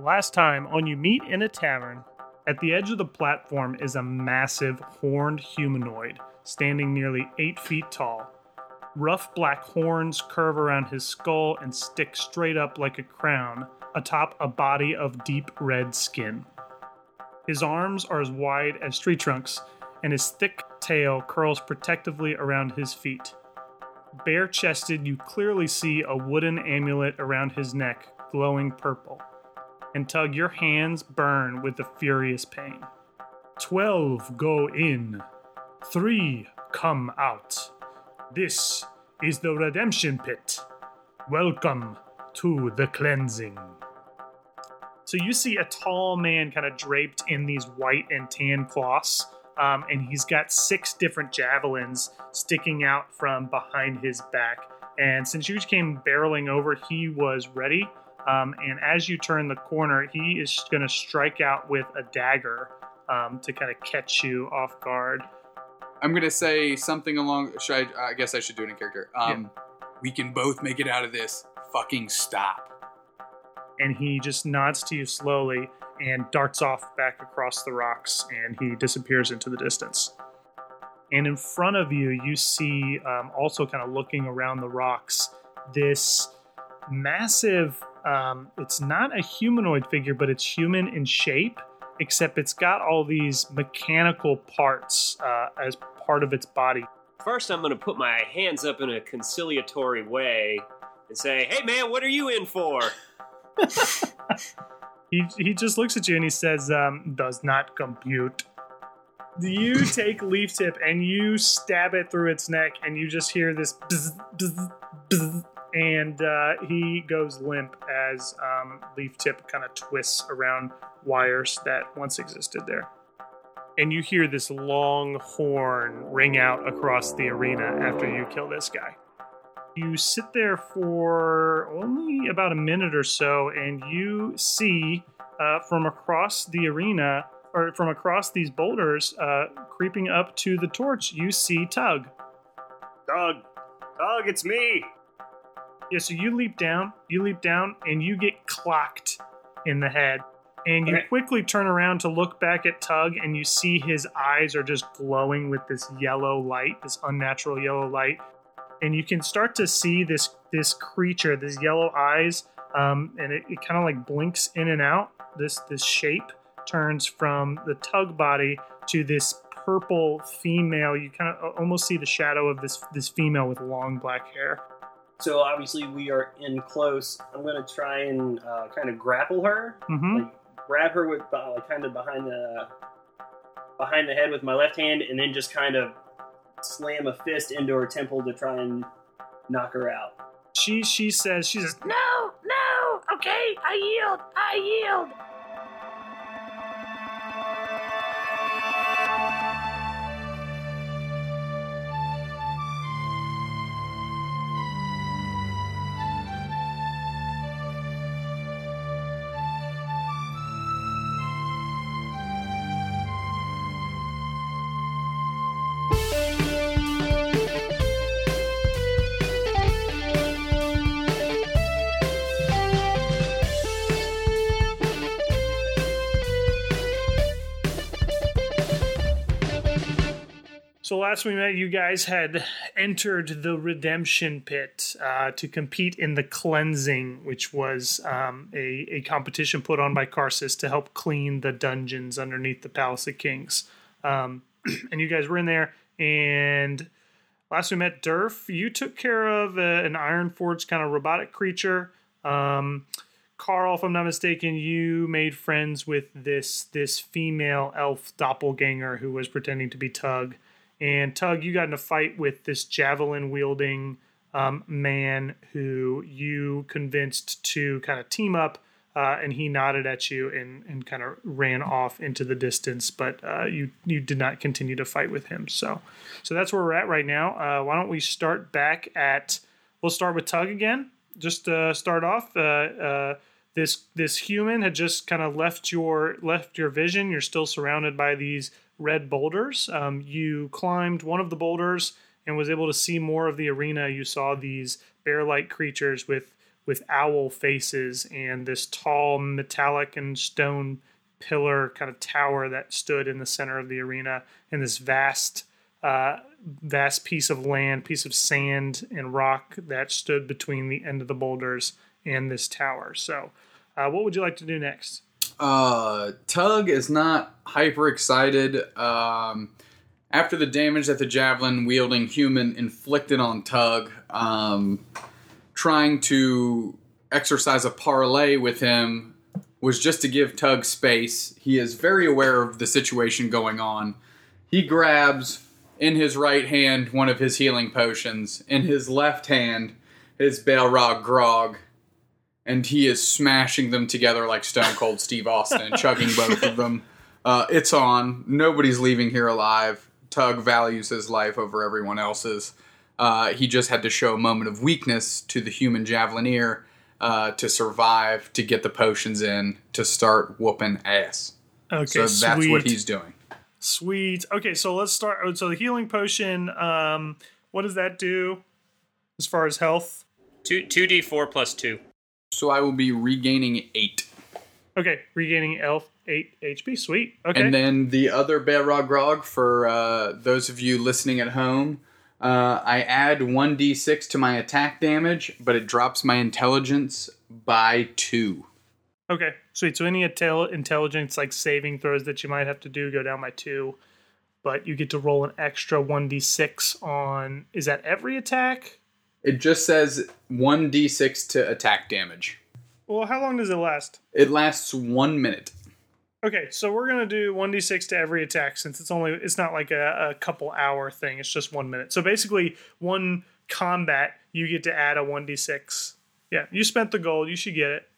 Last time on You Meet in a Tavern, at the edge of the platform is a massive horned humanoid standing nearly eight feet tall. Rough black horns curve around his skull and stick straight up like a crown atop a body of deep red skin. His arms are as wide as tree trunks, and his thick tail curls protectively around his feet. Bare chested, you clearly see a wooden amulet around his neck, glowing purple. And Tug, your hands burn with the furious pain. Twelve go in, three come out. This is the redemption pit. Welcome to the cleansing. So you see a tall man kind of draped in these white and tan cloths, um, and he's got six different javelins sticking out from behind his back. And since you came barreling over, he was ready. Um, and as you turn the corner, he is going to strike out with a dagger um, to kind of catch you off guard. I'm gonna say something along. Should I? I guess I should do it in character. Um, we can both make it out of this. Fucking stop. and he just nods to you slowly and darts off back across the rocks and he disappears into the distance. And in front of you, you see, um, also kind of looking around the rocks, this massive, um, it's not a humanoid figure, but it's human in shape, except it's got all these mechanical parts uh, as part of its body. First, I'm going to put my hands up in a conciliatory way and say, "Hey, man, what are you in for?" He, he just looks at you and he says, um, does not compute. You take leaf tip and you stab it through its neck, and you just hear this bzz, bzz, bzz, and uh, he goes limp as um, leaf tip kind of twists around wires that once existed there. And you hear this long horn ring out across the arena after you kill this guy. You sit there for only about a minute or so, and you see uh, from across the arena, or from across these boulders, uh, creeping up to the torch, you see Tug. Tug, dog, it's me. Yeah, so you leap down, you leap down, and you get clocked in the head. And you Okay. quickly turn around to look back at Tug, and you see his eyes are just glowing with this yellow light, this unnatural yellow light. And you can start to see this this creature, this yellow eyes, um, and it, it kind of like blinks in and out. This this shape turns from the Tug body to this purple female. You kind of almost see the shadow of this this female with long black hair. So obviously we are in close. I'm gonna try and uh, kind of grapple her, hmm like grab her with uh, like kind of behind the behind the head with my left hand, and then just kind of slam a fist into her temple to try and knock her out. she she says she says no no okay i yield i yield last we met, you guys had entered the redemption pit uh, to compete in the cleansing, which was um, a, a competition put on by Karsus to help clean the dungeons underneath the Palace of Kings. Um, and you guys were in there. And last we met, Durf, you took care of uh, an Iron Forge kind of robotic creature. Um, Carl, if I'm not mistaken, you made friends with this this female elf doppelganger who was pretending to be Tug. And Tug, you got in a fight with this javelin wielding um, man who you convinced to kind of team up. Uh, and he nodded at you and, and kind of ran off into the distance, but uh, you you did not continue to fight with him. So, so that's where we're at right now. Uh, why don't we start back at? We'll start with Tug again. Just uh, start off. Uh, uh, this this human had just kind of left your left your vision. You're still surrounded by these red boulders. Um, you climbed one of the boulders and was able to see more of the arena. You saw these bear-like creatures with with owl faces and this tall metallic and stone pillar kind of tower that stood in the center of the arena and this vast uh, vast piece of land piece of sand and rock that stood between the end of the boulders and this tower so uh, what would you like to do next Uh, Tug is not hyper excited. Um, after the damage that the javelin wielding human inflicted on Tug, um, trying to exercise a parlay with him was just to give Tug space. He is very aware of the situation going on. He grabs in his right hand one of his healing potions, in his left hand, his Balrog Grog and he is smashing them together like Stone Cold Steve Austin and chugging both of them. Uh, it's on. Nobody's leaving here alive. Tug values his life over everyone else's. Uh, he just had to show a moment of weakness to the human javelineer uh, to survive, to get the potions in, to start whooping ass. okay so that's sweet. what he's doing. Sweet. Okay, so let's start. oh, So the healing potion. Um, what does that do as far as health? Two two D four plus two. So I will be regaining eight. Okay, regaining elf eight HP. Sweet. Okay. And then the other Balrog Grog, for uh, those of you listening at home, uh, I add 1d6 to my attack damage, but it drops my intelligence by 2. okay. Sweet. So any intel- intelligence like saving throws that you might have to do go down by two, but you get to roll an extra one d six on. Is that every attack? It just says 1d6 to attack damage. Well, how long does it last? It lasts one minute. Okay, so we're gonna do one d six to every attack since it's only it's not like a, a couple hour thing. It's just one minute. So basically, one combat you get to add a one d six. Yeah, you spent the gold. You should get it.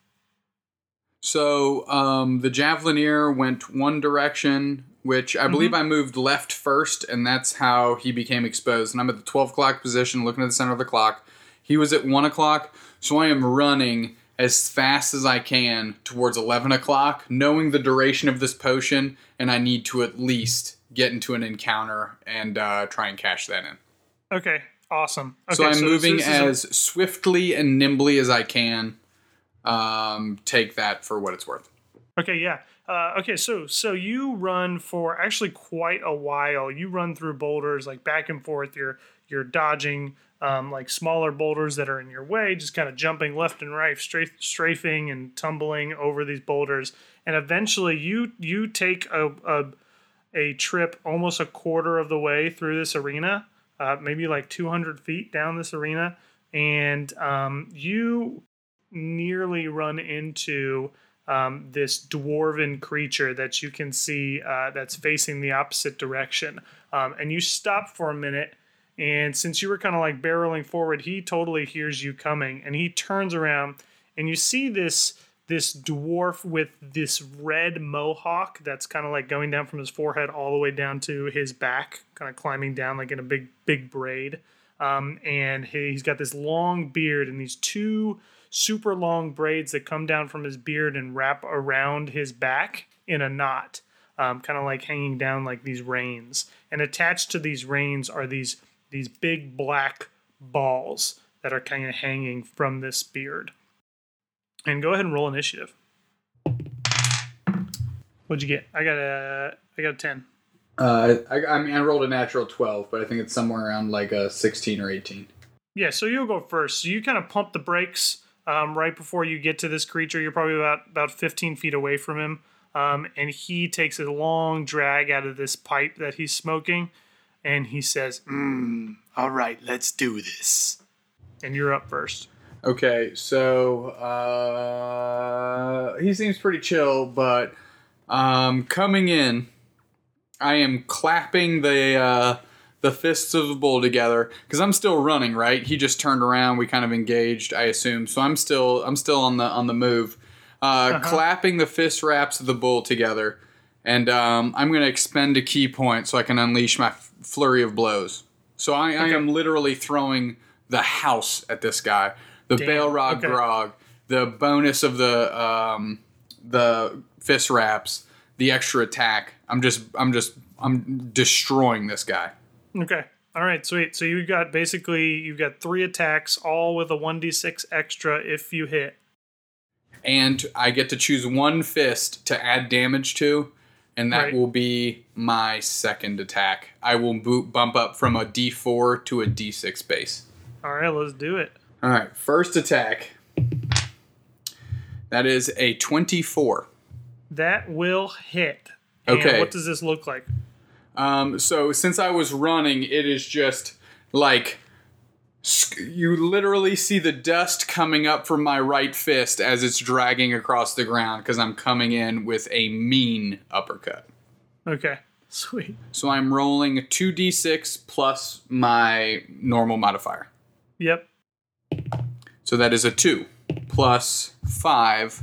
So um, the Javelineer went one direction, which I believe I moved left first, and that's how he became exposed. And I'm at the 12 o'clock position, looking at the center of the clock. He was at 1 o'clock, so I am running as fast as I can towards 11 o'clock, knowing the duration of this potion, and I need to at least get into an encounter and uh, try and cash that in. Okay, awesome. Okay, so I'm moving this is a- as swiftly and nimbly as I can. Um, take that for what it's worth. Okay, yeah. Uh, okay, so so you run for actually quite a while. You run through boulders like back and forth. You're you're dodging um, like smaller boulders that are in your way, just kind of jumping left and right, strafing and tumbling over these boulders, and eventually you you take a, a a trip almost a quarter of the way through this arena, uh, maybe like 200 feet down this arena, and um, you nearly run into um, this dwarven creature that you can see uh, that's facing the opposite direction. Um, and you stop for a minute, and since you were kind of like barreling forward, he totally hears you coming, and he turns around, and you see this this dwarf with this red mohawk that's kind of like going down from his forehead all the way down to his back, kind of climbing down like in a big big braid. Um, and he, he's got this long beard and these two super long braids that come down from his beard and wrap around his back in a knot, um, kind of like hanging down like these reins. And attached to these reins are these these big black balls that are kind of hanging from this beard. And go ahead and roll initiative. What'd you get? I got a I got a ten. Uh, I, I mean, I rolled a natural 12, but I think it's somewhere around like a 16 or 18. Yeah, so you'll go first. So you kind of pump the brakes um, right before you get to this creature. You're probably about about 15 feet away from him, um, and he takes a long drag out of this pipe that he's smoking, and he says, mm, "All right, let's do this." And you're up first. Okay, so uh, he seems pretty chill, but um, coming in, I am clapping the uh, the fists of the bull together because I'm still running. Right, he just turned around. We kind of engaged, I assume. So I'm still I'm still on the on the move, uh, clapping the fist wraps of the bull together, and um, I'm going to expend a ki point so I can unleash my f- flurry of blows. So I, I am literally throwing the house at this guy. The Damn, Balrog okay. Grog, the bonus of the um, the fist wraps, the extra attack. I'm just I'm just I'm destroying this guy. Okay. All right, sweet. So you got basically you've got three attacks, all with a one d six extra if you hit. And I get to choose one fist to add damage to, and that Right. will be my second attack. I will boot, bump up from a D4 to a D6 base. All right, let's do it. All right, first attack. That is a 24. That will hit. And Okay. what does this look like? Um, so since I was running, it is just like you literally see the dust coming up from my right fist as it's dragging across the ground because I'm coming in with a mean uppercut. Okay, sweet. So I'm rolling 2d6 plus my normal modifier. Yep. So that is a 2 plus 5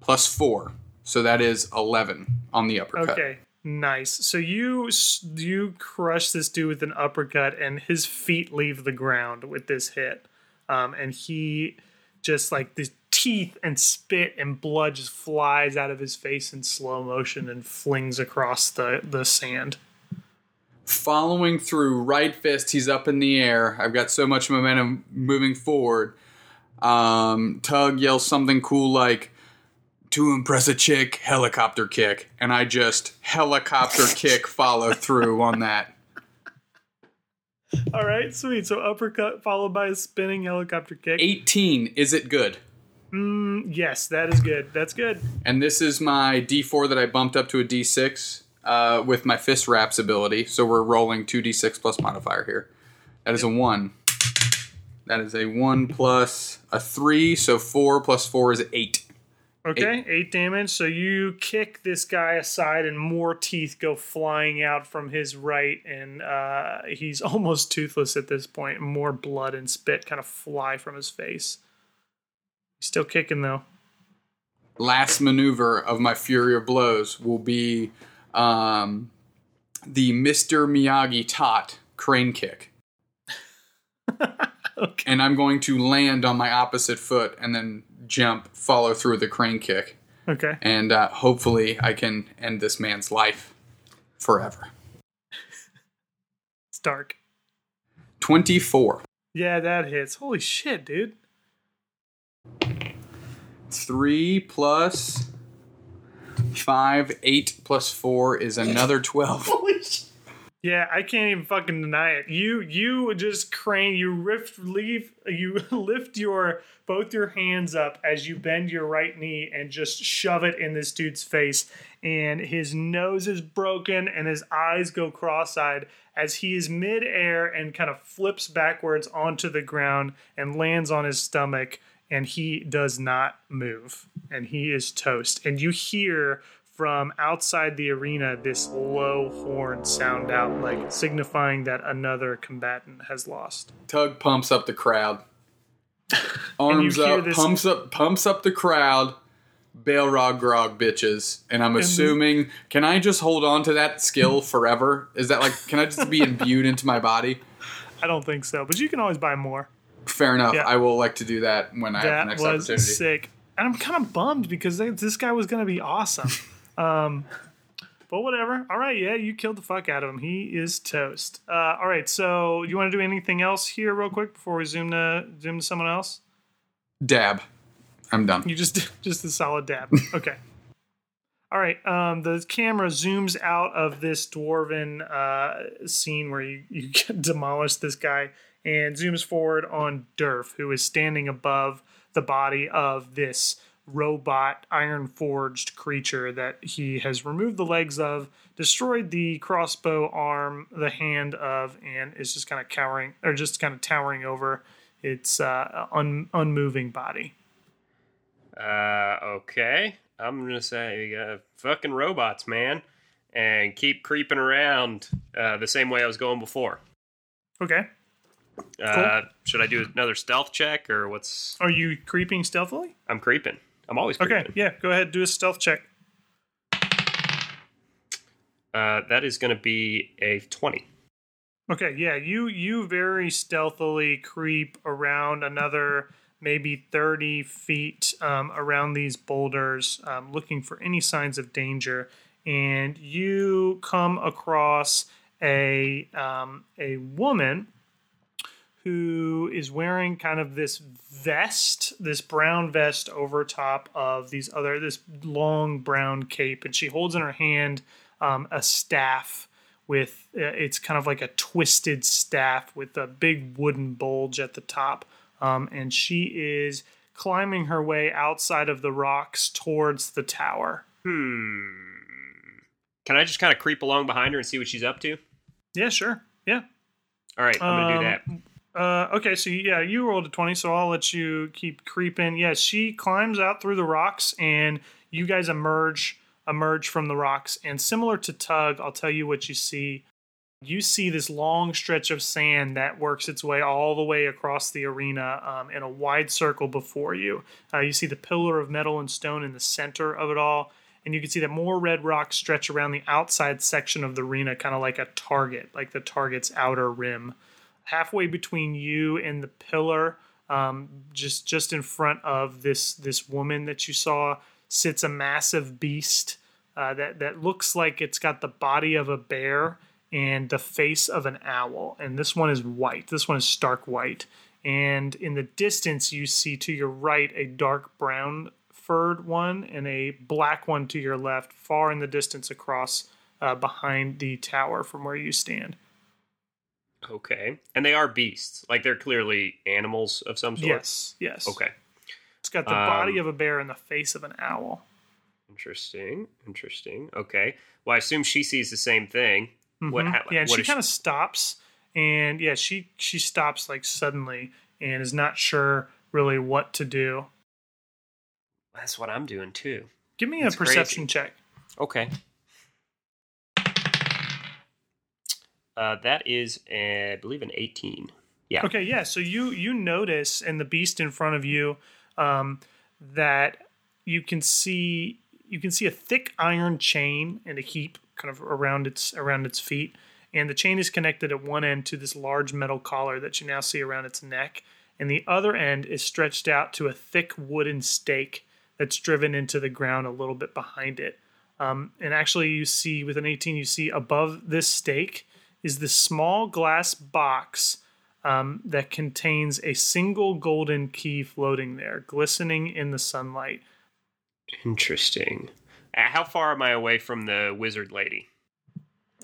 plus 4. So that is 11 on the uppercut. Okay. Nice. So you you crush this dude with an uppercut, and his feet leave the ground with this hit, um, and he just like the teeth and spit and blood just flies out of his face in slow motion and flings across the the sand. following through right fist he's up in the air i've got so much momentum moving forward um, tug yells something cool like to impress a chick helicopter kick. And i just helicopter kick follow through on that. All right, sweet. So uppercut followed by a spinning helicopter kick. 18 is it good? Mm, yes, that is good. That's good. and this is my d4 that i bumped up to a d6 uh, with my fist wraps ability. So we're rolling 2d6 plus modifier here. That is a 1 that is a 1 plus a 3 so 4 plus 4 is 8 Okay, eight. damage. So you kick this guy aside, and more teeth go flying out from his right, and uh, he's almost toothless at this point. More blood and spit kind of fly from his face. He's still kicking though. last maneuver of my Flurry of Blows will be um, the Mr. Miyagi Tot crane kick. Okay. And I'm going to land on my opposite foot and then jump, follow through the crane kick. Okay. And uh, hopefully I can end this man's life forever. It's dark. 24. Yeah, that hits. Holy shit, dude. 3 plus 5, 8 plus 4 is another 12. Holy shit. Yeah, I can't even fucking deny it. You you just crane, you lift leave you lift your both your hands up as you bend your right knee and just shove it in this dude's face and his nose is broken and his eyes go cross-eyed as he is mid-air and kind of flips backwards onto the ground and lands on his stomach and he does not move and he is toast and you hear from outside the arena this low horn sound out like signifying that another combatant has lost Tug pumps up the crowd. Arms up, this- pumps up, pumps up the crowd. Balrog grog bitches, and I'm assuming. Can I just hold on to that skill forever? Is that like? Can I just be imbued into my body? i don't think so but you can always buy more Fair enough. Yeah. I will like to do that when I have the that next was opportunity. sick and i'm kind of bummed because they, this guy was going to be awesome um but whatever all right yeah you killed the fuck out of him he is toast uh all right so you want to do anything else here real quick before we zoom to zoom to someone else Dab. I'm done. You just just a solid dab. Okay. All right. Um, the camera zooms out of this dwarven uh, scene where you, you get demolish this guy and zooms forward on Durf, who is standing above the body of this robot iron forged creature that he has removed the legs of, destroyed the crossbow arm, the hand of, and is just kind of cowering or just kind of towering over its uh, un- unmoving body. Uh, okay. I'm gonna say uh, fucking robots, man, and keep creeping around uh, the same way I was going before. Okay. Uh, should I do another stealth check or what's? Are you creeping stealthily? I'm creeping. I'm always. Okay, yeah, go ahead, do a stealth check. Uh, that is gonna be a twenty. Okay, yeah, you you very stealthily creep around another maybe 30 feet um, around these boulders, um, looking for any signs of danger. And you come across a um, a woman who is wearing kind of this vest, this brown vest over top of these other this long brown cape, and she holds in her hand um, a staff with uh, it's kind of like a twisted staff with a big wooden bulge at the top, um, and she is climbing her way outside of the rocks towards the tower. Hmm. Can I just kind of creep along behind her and see what she's up to? Yeah, sure. Yeah. All right, I'm gonna do that. Uh, okay, so yeah, you rolled a 20, so I'll let you keep creeping. Yeah, she climbs out through the rocks and you guys emerge emerge from the rocks and similar to Tug, I'll tell you what you see. You see this long stretch of sand that works its way all the way across the arena um, in a wide circle before you. Uh, you see the pillar of metal and stone in the center of it all, and you can see that more red rocks stretch around the outside section of the arena, kind of like a target, like the target's outer rim halfway between you and the pillar, um, just just in front of this this woman that you saw, sits a massive beast uh, that that looks like it's got the body of a bear and the face of an owl. And this one is white. This one is stark white. And in the distance, you see to your right a dark brown furred one and a black one to your left, far in the distance across uh, behind the tower from where you stand. Okay, and they are beasts. Like they're clearly animals of some sort. Yes, yes. Okay. It's got the body Um, of a bear and the face of an owl. Interesting. Interesting. Okay. Well, I assume she sees the same thing. What? Mhm. ha- yeah, and what she kind of stops, and yeah, she she stops like suddenly and is not sure really what to do. That's what I'm doing too. Give me That's a perception check. Okay. Uh, that is, uh, I believe, an 18. Yeah. Okay, yeah. So you you notice in the beast in front of you um, that you can see you can see a thick iron chain and a heap kind of around its around its feet, and the chain is connected at one end to this large metal collar that you now see around its neck, and the other end is stretched out to a thick wooden stake that's driven into the ground a little bit behind it. Um, and actually, you see with an 18, you see above this stake is this small glass box um, that contains a single golden key floating there, glistening in the sunlight. Interesting. Uh, how far am I away from the wizard lady?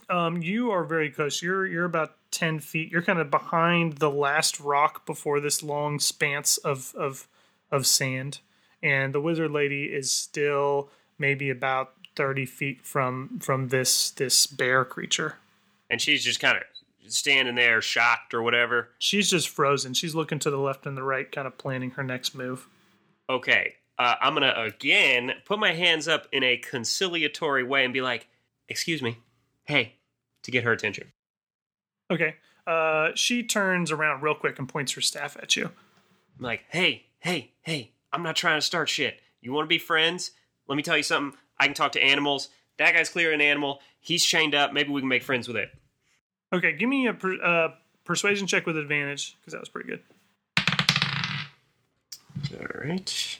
Um, you are very close. You're you're about ten feet. You're kind of behind the last rock before this long spanse of of of sand, and the wizard lady is still maybe about thirty feet from from this this bear creature. And she's just kind of standing there, shocked or whatever. She's just frozen. She's looking to the left and the right, kind of planning her next move. Okay. Uh, I'm going to again put my hands up in a conciliatory way and be like, excuse me. Hey, to get her attention. Okay. Uh, she turns around real quick and points her staff at you. I'm like, hey, hey, hey, I'm not trying to start shit. You want to be friends? Let me tell you something. I can talk to animals. That guy's clearly an animal. He's chained up. Maybe we can make friends with it. Okay, give me a per, uh, persuasion check with advantage because that was pretty good. All right.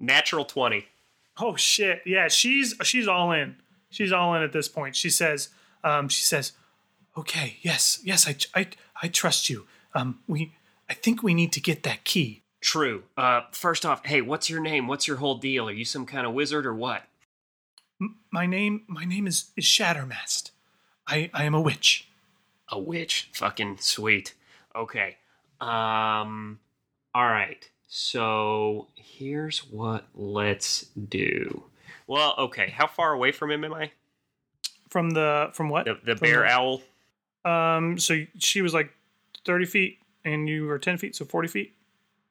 Natural 20. Oh shit! Yeah, she's she's all in. She's all in at this point. She says, um, she says, "Okay, yes, yes, I, I, I trust you. Um, we, I think we need to get that key." True. Uh, first off, hey, what's your name? What's your whole deal? Are you some kind of wizard or what? My name, my name is, is Shattermast. I, I am a witch. A witch. Fucking sweet. Okay. Um. All right. So here's what let's do. Well, okay. How far away from him am I? From the from what? The, the From bear the- owl. Um, so she was like thirty feet, and you were ten feet, so forty feet.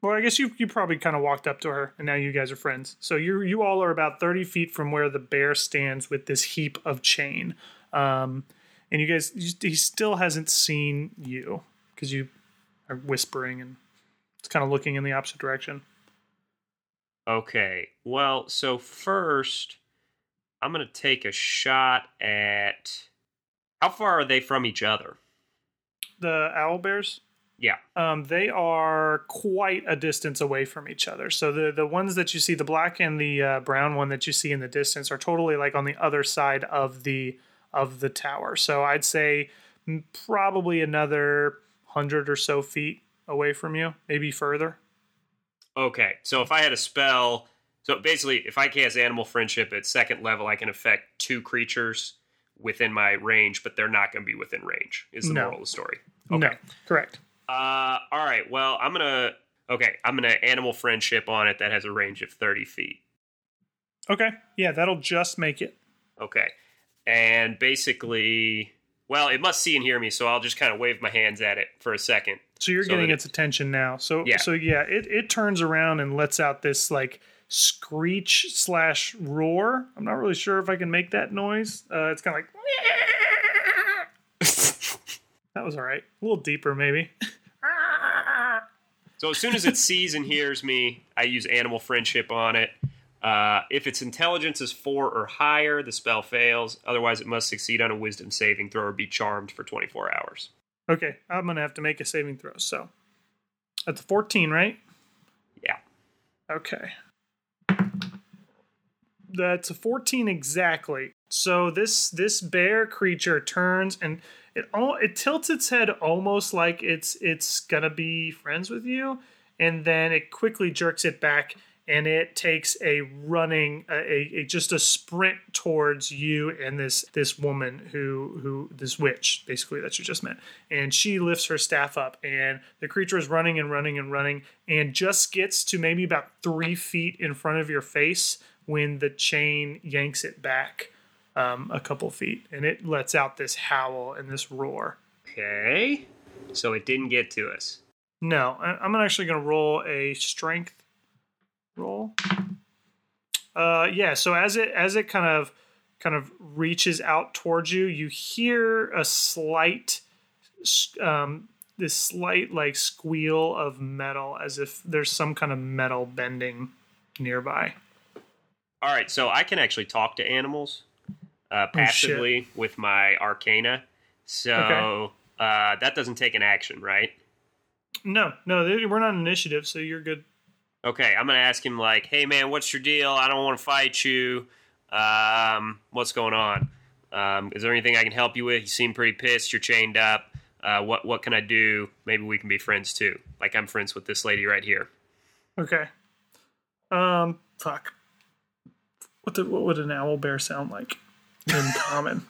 Well, I guess you you probably kind of walked up to her, and now you guys are friends. So you you all are about thirty feet from where the bear stands with this heap of chain. Um, and you guys, he still hasn't seen you because you are whispering and it's kind of looking in the opposite direction. Okay. Well, so first, I'm gonna take a shot at. How far are they from each other? The owl bears. Yeah. Um, they are quite a distance away from each other. So the the ones that you see, the black and the uh, brown one that you see in the distance, are totally like on the other side of the of the tower. So I'd say probably another hundred or so feet away from you, maybe further. Okay, so if I had a spell, so basically, if I cast Animal Friendship at second level, I can affect two creatures within my range, but they're not going to be within range. Is the No. moral of the story? No, correct. Uh, all right. Well, I'm gonna. Okay, I'm gonna Animal Friendship on it that has a range of thirty feet. Okay, yeah, that'll just make it. Okay, and basically, well, it must see and hear me, so I'll just kind of wave my hands at it for a second. So you're So getting its attention now. So Yeah. so yeah, it, it turns around and lets out this like screech slash roar. I'm not really sure if I can make that noise. Uh, it's kind of like that was all right. A little deeper maybe. So as soon as it sees and hears me, I use Animal Friendship on it. Uh, if its intelligence is four or higher, the spell fails. Otherwise, it must succeed on a Wisdom saving throw or be charmed for 24 hours. Okay, I'm gonna have to make a saving throw. So that's a 14, right? Yeah. Okay. That's a 14 exactly. So this this bear creature turns and it al- it tilts its head almost like it's it's gonna be friends with you, and then it quickly jerks it back and it takes a running a, a, a just a sprint towards you and this this woman who who this witch basically that you just met. And she lifts her staff up and the creature is running and running and running and just gets to maybe about three feet in front of your face when the chain yanks it back um, a couple feet and it lets out this howl and this roar Okay. So it didn't get to us. no i'm actually going to roll a strength roll uh yeah so as it as it kind of kind of reaches out towards you you hear a slight um this slight like squeal of metal as if there's some kind of metal bending nearby All right, so I can actually talk to animals uh, Oh, passively with my Arcana. So Okay. uh, that doesn't take an action, right? no no we're not an initiative so you're good Okay, I'm gonna ask him like, "Hey man, what's your deal? I don't want to fight you. Um, what's going on? Um, is there anything I can help you with? You seem pretty pissed. You're chained up. Uh, what what can I do? Maybe we can be friends too. Like I'm friends with this lady right here. okay um fuck what the, what would an owl bear sound like in common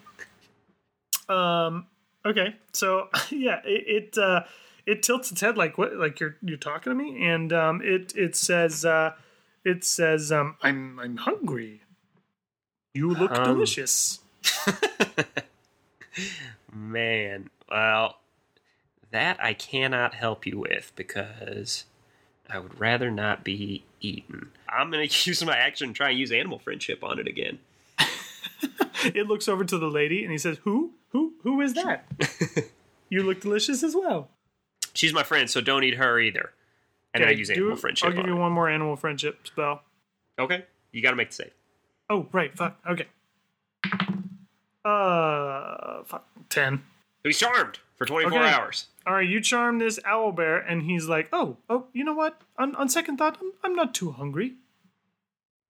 um okay so yeah it, it uh it tilts its head like what like you're you're talking to me and um it it says uh it says um i'm i'm hungry you look Um. delicious Man, well, that I cannot help you with because I would rather not be eaten. I'm gonna use my action and try and use animal friendship on it again. it looks over to the lady and he says who who who is that you look delicious as well She's my friend, so don't eat her either. And I Okay, use do- animal friendship. i'll give you it. one more animal friendship spell Okay, you got to make the save. Oh, right. Fuck. Okay. Uh, fuck. 10. He's charmed for 24 Okay. hours. All right, you charm this owl bear, and he's like, oh, oh, you know what? On, on second thought, I'm, I'm not too hungry.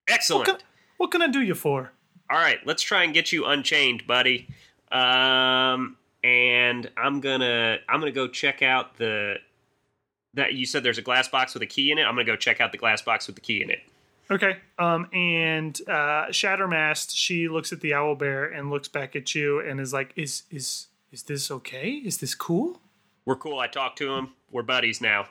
What Excellent. can, what can I do you for? All right, let's try and get you unchained, buddy. Um, and I'm gonna I'm gonna go check out the that you said there's a glass box with a key in it. I'm gonna go check out the glass box with the key in it. Okay. Um, and uh, Shattermast, she looks at the owl bear and looks back at you and is like, is is is this okay? Is this cool? We're cool. I talked to him. We're buddies now.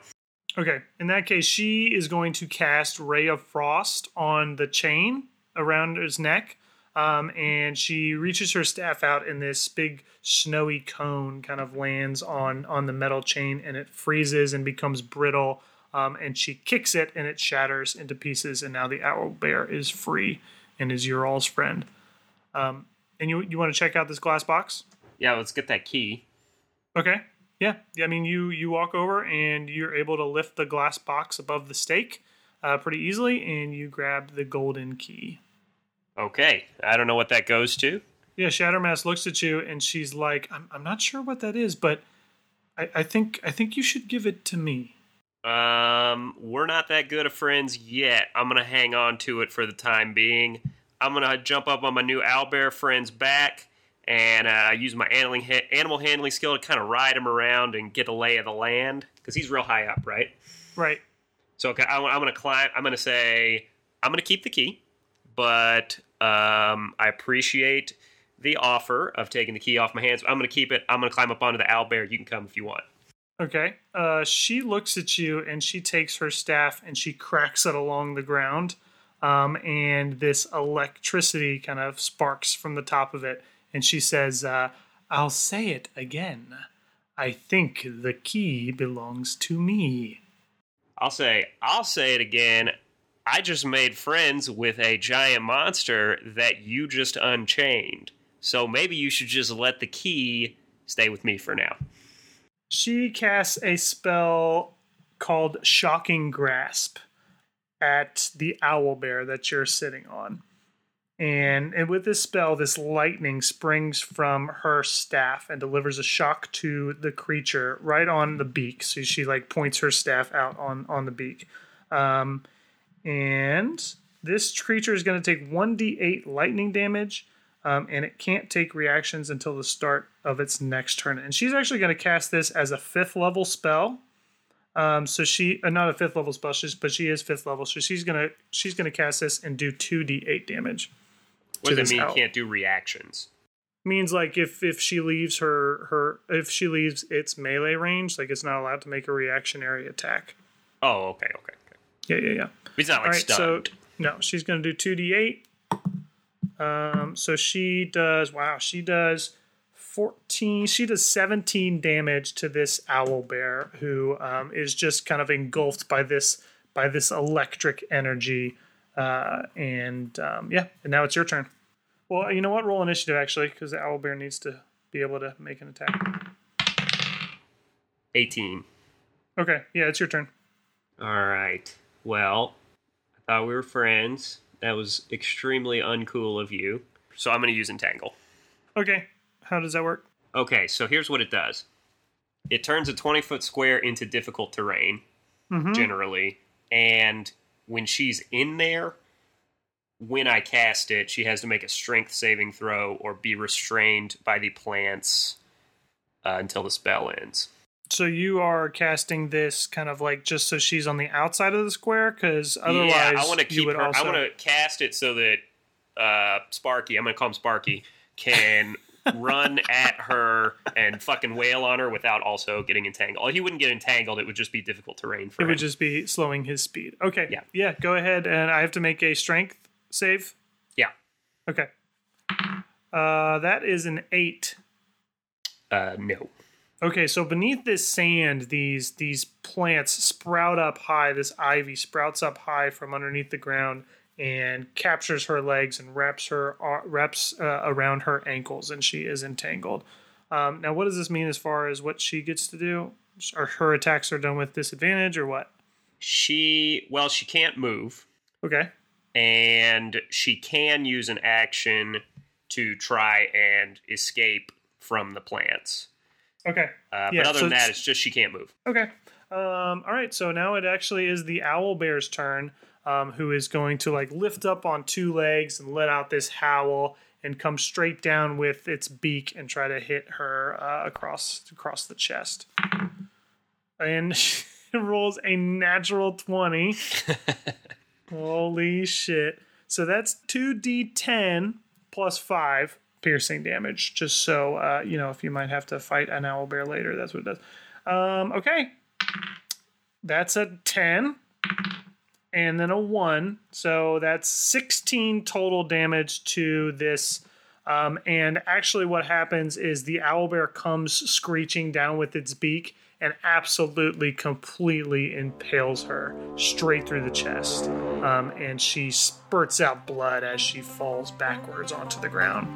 Okay. In that case, she is going to cast Ray of Frost on the chain around his neck. Um, and she reaches her staff out, and this big snowy cone kind of lands on on the metal chain, and it freezes and becomes brittle. Um, and she kicks it, and it shatters into pieces. And now the owl bear is free and is your all's friend. Um, and you you want to check out this glass box? Yeah, let's get that key. Okay. Yeah. I mean, you you walk over and you're able to lift the glass box above the stake uh, pretty easily, and you grab the golden key. Okay, I don't know what that goes to. Yeah. Shattermast looks at you and she's like, "I'm I'm not sure what that is, but I, I think I think you should give it to me." Um, we're not that good of friends yet. I'm gonna hang on to it for the time being. I'm gonna jump up on my new owlbear friend's back, and uh, I use my animal, ha- animal handling skill to kind of ride him around and get the lay of the land because he's real high up, right? Right. So okay, I, am to climb. I'm going to say I'm going to keep the key, but um, I appreciate the offer of taking the key off my hands. I'm going to keep it. I'm going to climb up onto the owl bear. You can come if you want. Okay. Uh, she looks at you and she takes her staff and she cracks it along the ground. Um, and this electricity kind of sparks from the top of it. And she says, uh, I'll say it again. I think the key belongs to me. I'll say, I'll say it again. I just made friends with a giant monster that you just unchained. So maybe you should just let the key stay with me for now. She casts a spell called Shocking Grasp at the owl bear that you're sitting on. And, and with this spell, this lightning springs from her staff and delivers a shock to the creature right on the beak. So she like points her staff out on on the beak. Um, and this creature is going to take 1d8 lightning damage, um, and it can't take reactions until the start of its next turn. And she's actually going to cast this as a fifth level spell. Um, so she, uh, not a fifth level spell, she's, but she is fifth level. So she's gonna she's gonna cast this and do two d8 damage. What does it mean? owl. Can't do reactions. Means like if if she leaves her her if she leaves its melee range, like it's not allowed to make a reactionary attack. Oh, okay, okay. Yeah, yeah, yeah. He's not like All right, so no, she's going to do 2d8. Um, so she does, wow, she does 14, she does 17 damage to this owl bear who um, is just kind of engulfed by this by this electric energy. Uh, and um, yeah, and now it's your turn. Well, you know what? Roll initiative actually, because the owl bear needs to be able to make an attack. 18. Okay, yeah, it's your turn. All right. Well, I thought we were friends. That was extremely uncool of you. So I'm going to use Entangle. Okay, how does that work? Okay, so here's what it does it turns a 20 foot square into difficult terrain, Mhm. generally. And when she's in there, when I cast it, she has to make a strength saving throw or be restrained by the plants uh, until the spell ends. So you are casting this kind of like just so she's on the outside of the square, because otherwise yeah, I want to keep her. also. I want to cast it so that uh, Sparky, I'm going to call him Sparky, can run at her and fucking wail on her without also getting entangled. Oh, he wouldn't get entangled. It would just be difficult terrain for It him. would just be slowing his speed. Okay. Yeah. Yeah. Go ahead, and I have to make a strength save. yeah. Okay. Uh, that is an eight. Uh, no. Okay, so beneath this sand, these these plants sprout up high. This ivy sprouts up high from underneath the ground and captures her legs and wraps her uh, wraps uh, around her ankles, and she is entangled. Um, now, what does this mean as far as what she gets to do? Are her attacks are done with disadvantage, or what? She, well, she can't move, Okay, and she can use an action to try and escape from the plants. Okay, Uh, Yeah, but other so than that, it's- just she can't move. okay. Um, all right, so now it actually is the owl bear's turn, um, who is going to like lift up on two legs and let out this howl and come straight down with its beak and try to hit her uh, across across the chest. And rolls a natural twenty. Holy shit! So that's two d10 plus five piercing damage. Just so uh, you know, if you might have to fight an owl bear later, that's what it does. Um, okay, that's a ten, and then a one. So that's sixteen total damage to this. Um, and actually, what happens is the owl bear comes screeching down with its beak and absolutely, completely impales her straight through the chest. Um, and she spurts out blood as she falls backwards onto the ground.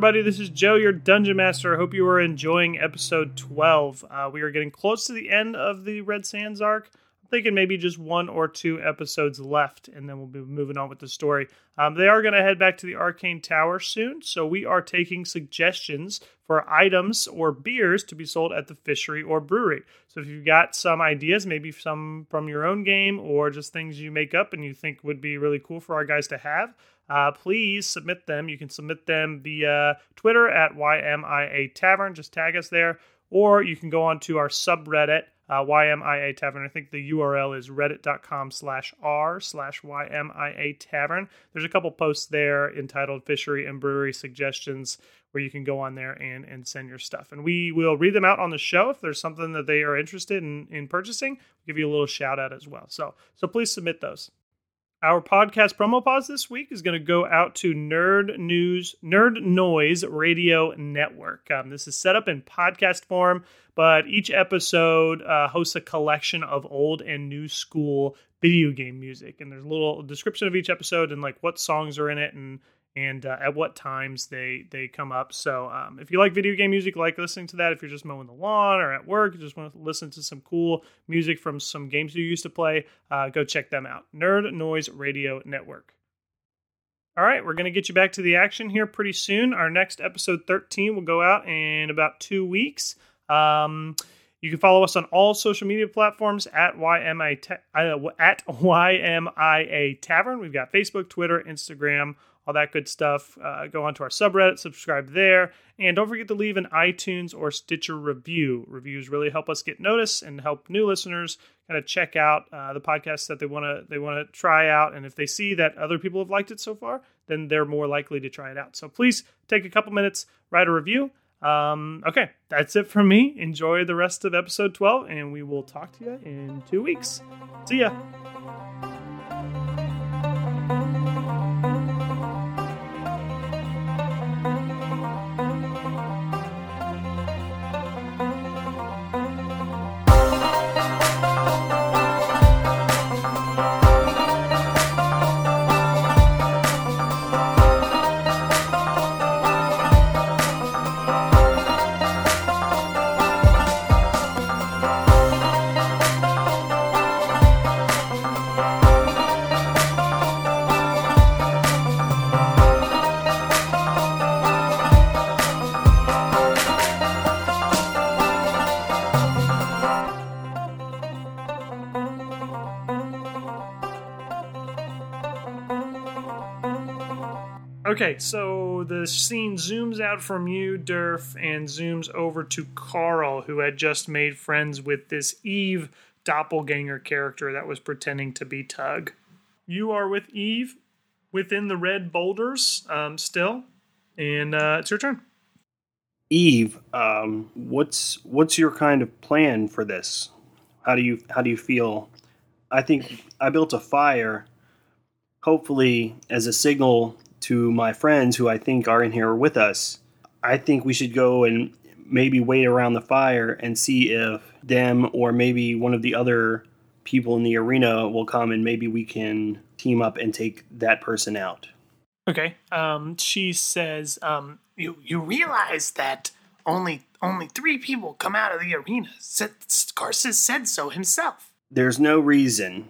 Everybody, this is Joe, your Dungeon Master. I hope you are enjoying episode 12. Uh, we are getting close to the end of the Red Sands arc. I'm thinking maybe just one or two episodes left, and then we'll be moving on with the story. Um, they are going to head back to the Arcane Tower soon, so we are taking suggestions for items or beers to be sold at the fishery or brewery. So if you've got some ideas, maybe some from your own game or just things you make up and you think would be really cool for our guys to have, uh, please submit them. You can submit them via Twitter at YMIA Tavern. Just tag us there. Or you can go on to our subreddit, uh, YMIA Tavern. I think the URL is reddit.com slash r slash YMIA Tavern. There's a couple posts there entitled Fishery and Brewery Suggestions where you can go on there and, and send your stuff. And we will read them out on the show. If there's something that they are interested in, in purchasing, we'll give you a little shout out as well. So, so please submit those. Our podcast promo pause this week is going to go out to Nerd News, Nerd Noise Radio Network. Um, this is set up in podcast form, but each episode uh, hosts a collection of old and new school video game music. And there's a little description of each episode and like what songs are in it and and uh, at what times they they come up. So um, if you like video game music, like listening to that. If you're just mowing the lawn or at work, you just want to listen to some cool music from some games you used to play, uh, go check them out. Nerd Noise Radio Network. All right, we're going to get you back to the action here pretty soon. Our next episode 13 will go out in about two weeks. Um, you can follow us on all social media platforms at YMI ta- uh, at YMIA Tavern. We've got Facebook, Twitter, Instagram, all that good stuff. Uh, go onto our subreddit, subscribe there, and don't forget to leave an iTunes or Stitcher review. Reviews really help us get noticed and help new listeners kind of check out uh, the podcast that they want to they want to try out. And if they see that other people have liked it so far, then they're more likely to try it out. So please take a couple minutes, write a review. Um, okay, that's it from me. Enjoy the rest of episode 12, and we will talk to you in two weeks. See ya. Okay, so the scene zooms out from you, Durf, and zooms over to Carl, who had just made friends with this Eve doppelganger character that was pretending to be Tug. You are with Eve within the red boulders um, still, and uh, it's your turn. Eve, um, what's what's your kind of plan for this? How do you how do you feel? I think I built a fire, hopefully as a signal to my friends who I think are in here with us. I think we should go and maybe wait around the fire and see if them or maybe one of the other people in the arena will come and maybe we can team up and take that person out. Okay. Um, she says, um, You you realize that only only three people come out of the arena. Said, said so himself. There's no reason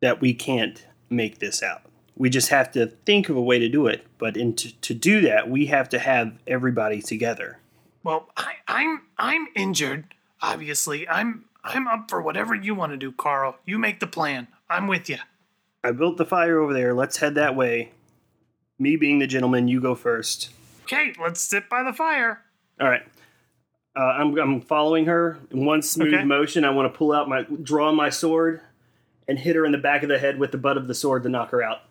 that we can't make this out. We just have to think of a way to do it. But in to, to do that, we have to have everybody together. Well, I, I'm I'm injured. Obviously, I'm I'm up for whatever you want to do, Carl. You make the plan. I'm with you. I built the fire over there. Let's head that way. Me being the gentleman, you go first. Okay, let's sit by the fire. All right. Uh, I'm, I'm following her in one smooth Okay. motion. I want to pull out my draw my sword and hit her in the back of the head with the butt of the sword to knock her out.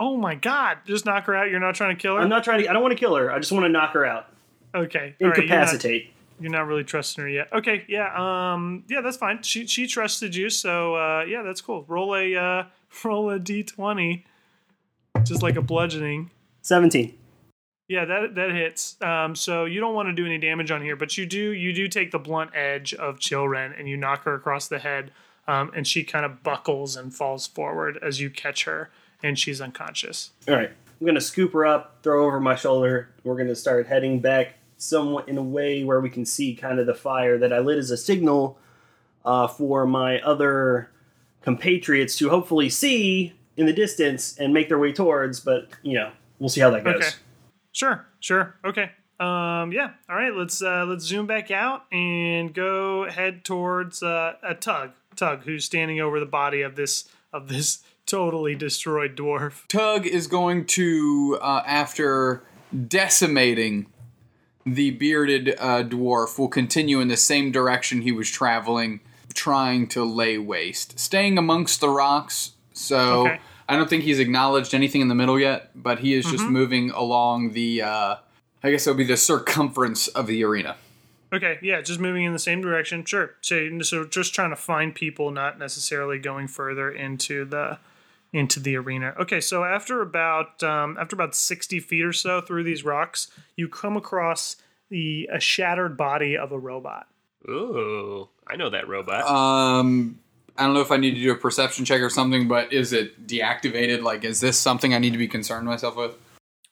"Oh my God! Just knock her out. You're not trying to kill her." I'm not trying to. I don't want to kill her. I just want to knock her out, Okay. All right, you're not- incapacitate. You're not really trusting her yet. Okay, yeah, um, yeah, that's fine. She she trusted you, so uh, yeah, that's cool. Roll a uh, roll a d twenty, just like a bludgeoning. Seventeen. Yeah, that that hits. Um, so you don't want to do any damage on here, but you do you do take the blunt edge of Chilren and you knock her across the head, um, and she kind of buckles and falls forward as you catch her, and she's unconscious. All right. I'm gonna scoop her up, throw over my shoulder. We're gonna start heading back somewhat in a way where we can see kind of the fire that I lit as a signal uh, for my other compatriots to hopefully see in the distance and make their way towards. But you know, we'll see how that goes. Okay. Sure, sure. Okay. Um, yeah. All right. Let's uh, let's zoom back out and go head towards uh, a tug. Tug, who's standing over the body of this of this totally destroyed dwarf. Tug is going to, uh, after decimating the bearded uh, dwarf, will continue in the same direction he was traveling, trying to lay waste, staying amongst the rocks. So Okay. I don't think he's acknowledged anything in the middle yet, but he is just moving along the. Uh, I guess it'll be the circumference of the arena. Okay. Yeah. Just moving in the same direction. Sure. So so just trying to find people, not necessarily going further into the into the arena. Okay, so after about um, after about sixty feet or so through these rocks, you come across the a shattered body of a robot. Ooh, I know that robot. Um, I don't know if I need to do a perception check or something, but is it deactivated? Like, is this something I need to be concerned myself with?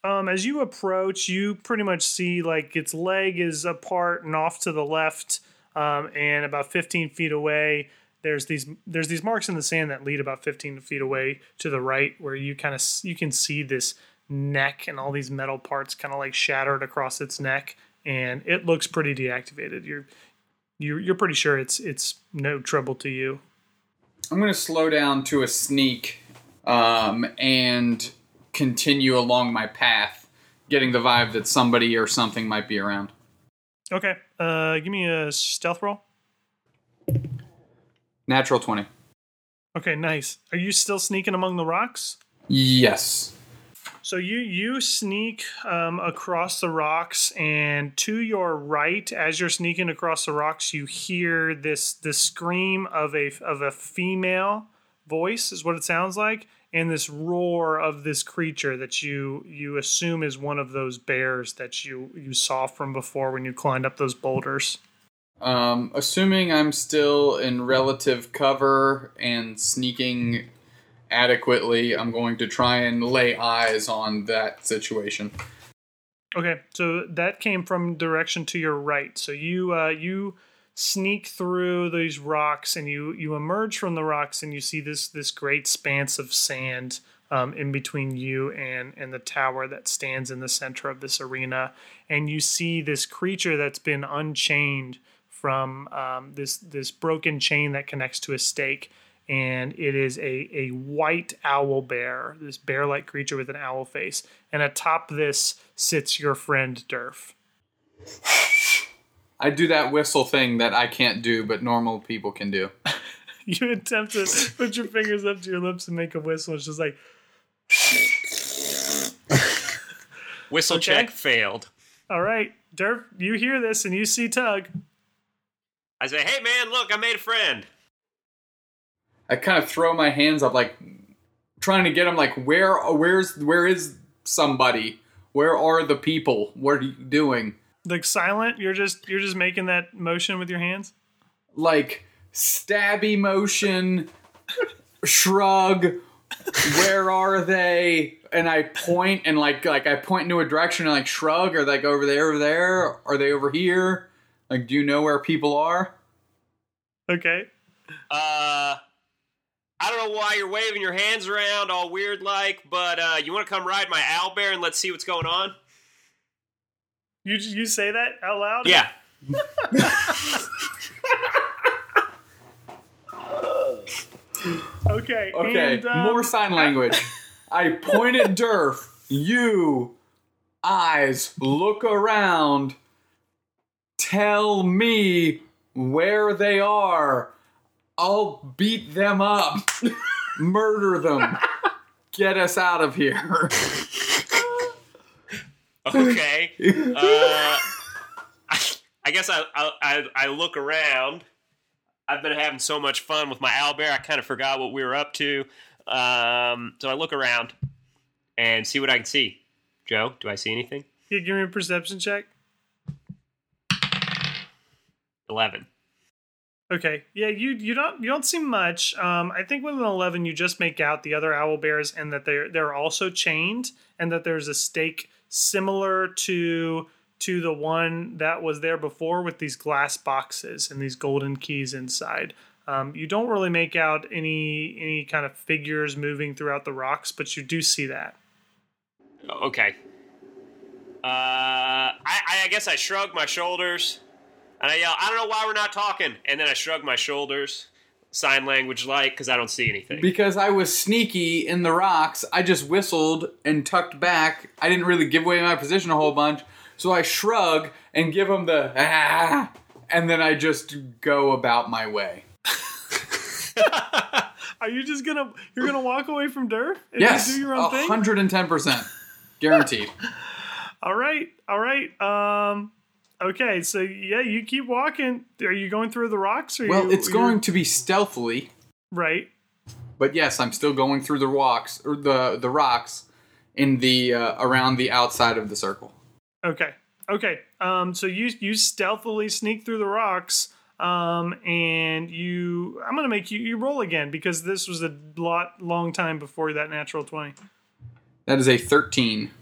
Um, as you approach, you pretty much see like its leg is apart and off to the left, um, and about fifteen feet away. There's these there's these marks in the sand that lead about fifteen feet away to the right, where you kind of you can see this neck and all these metal parts kind of like shattered across its neck, and it looks pretty deactivated. You're you're you're pretty sure it's it's no trouble to you. I'm going to slow down to a sneak um, and continue along my path, getting the vibe that somebody or something might be around. Okay, uh, give me a stealth roll. Natural 20. Okay, nice. Are you still sneaking among the rocks? Yes. So you you sneak um, across the rocks, and to your right, as you're sneaking across the rocks, you hear this the scream of a of a female voice is what it sounds like, and this roar of this creature that you you assume is one of those bears that you you saw from before when you climbed up those boulders. Um, assuming I'm still in relative cover and sneaking adequately, I'm going to try and lay eyes on that situation. Okay, so that came from direction to your right. So you uh, you sneak through these rocks and you you emerge from the rocks and you see this this great expanse of sand um, in between you and and the tower that stands in the center of this arena. And you see this creature that's been unchained from um, this this broken chain that connects to a stake. And it is a, a white owl bear, this bear like creature with an owl face. And atop this sits your friend Durf. I do that whistle thing that I can't do, but normal people can do. You attempt to put your fingers up to your lips and make a whistle. It's just like, Whistle okay. check failed. all right, Durf, you hear this and you see Tug. I say, hey man, look, I made a friend. I kind of throw my hands up, like trying to get them. Like, where, uh, where's, where is somebody? Where are the people? What are you doing? Like silent, you're just you're just making that motion with your hands. Like stabby motion, shrug. Where are they? And I point and like like I point into a direction and like shrug or like over there, over there. Are they over here? Like, do you know where people are? Okay. Uh, I don't know why you're waving your hands around all weird like, but uh, you want to come ride my owl bear and let's see what's going on? You you say that out loud? Yeah. Okay. Okay, and, um, more sign language. I point at Durf. You, eyes, look around. Tell me where they are. I'll beat them up, murder them, get us out of here. Okay. Uh, I guess I, I I I look around. I've been having so much fun with my owlbear. I kind of forgot what we were up to. Um, so I look around and see what I can see. Joe, do I see anything? Yeah, give me a perception check. Eleven. Okay, yeah, you you don't you don't see much. Um, I think with an eleven, you just make out the other owl bears, and that they're they're also chained, and that there's a stake similar to to the one that was there before with these glass boxes and these golden keys inside. Um, you don't really make out any any kind of figures moving throughout the rocks, but you do see that. Okay. Uh, I, I guess I shrug my shoulders and I yell, I don't know why we're not talking. And then I shrug my shoulders, sign language like, because I don't see anything. Because I was sneaky in the rocks, I just whistled and tucked back. I didn't really give away my position a whole bunch, so I shrug and give him the ah, and then I just go about my way. Are you just gonna you're gonna walk away from Durf and Yes, just do your own thing? hundred and ten percent, guaranteed. All right, all right. Um, okay, so yeah, you keep walking. Are you going through the rocks? Or Well, you, it's going to be stealthily, right. but yes, I'm still going through the rocks or the the rocks in the uh, around the outside of the circle. Okay, okay. Um, so you you stealthily sneak through the rocks. Um, and you, I'm gonna make you you roll again because this was a lot long time before that natural twenty. That is a thirteen.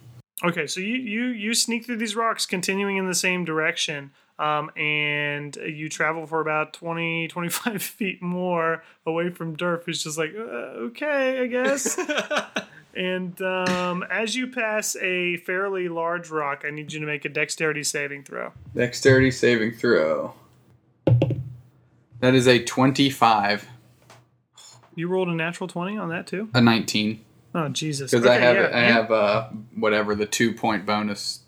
Okay, so you you you sneak through these rocks, continuing in the same direction, um, and you travel for about 20, 25 feet more away from Durf, who's just like, uh, okay, I guess. and um, as you pass a fairly large rock, I need you to make a dexterity saving throw. Dexterity saving throw. That is a twenty-five, You rolled a natural twenty on that too. a nineteen. Oh Jesus! Because I have yeah, I have uh whatever the two point bonus.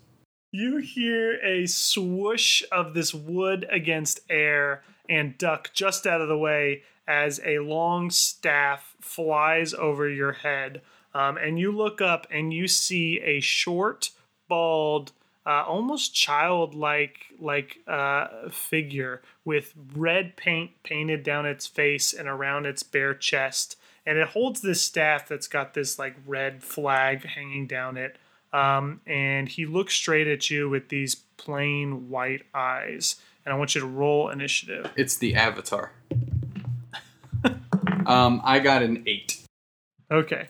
You hear a swoosh of this wood against air and duck just out of the way as a long staff flies over your head. Um, and you look up and you see a short, bald, uh, almost childlike like uh, figure with red paint painted down its face and around its bare chest. And it holds this staff that's got this like red flag hanging down it um, and he looks straight at you with these plain white eyes. And I want you to roll initiative. It's the Avatar. um, I got an eight. Okay.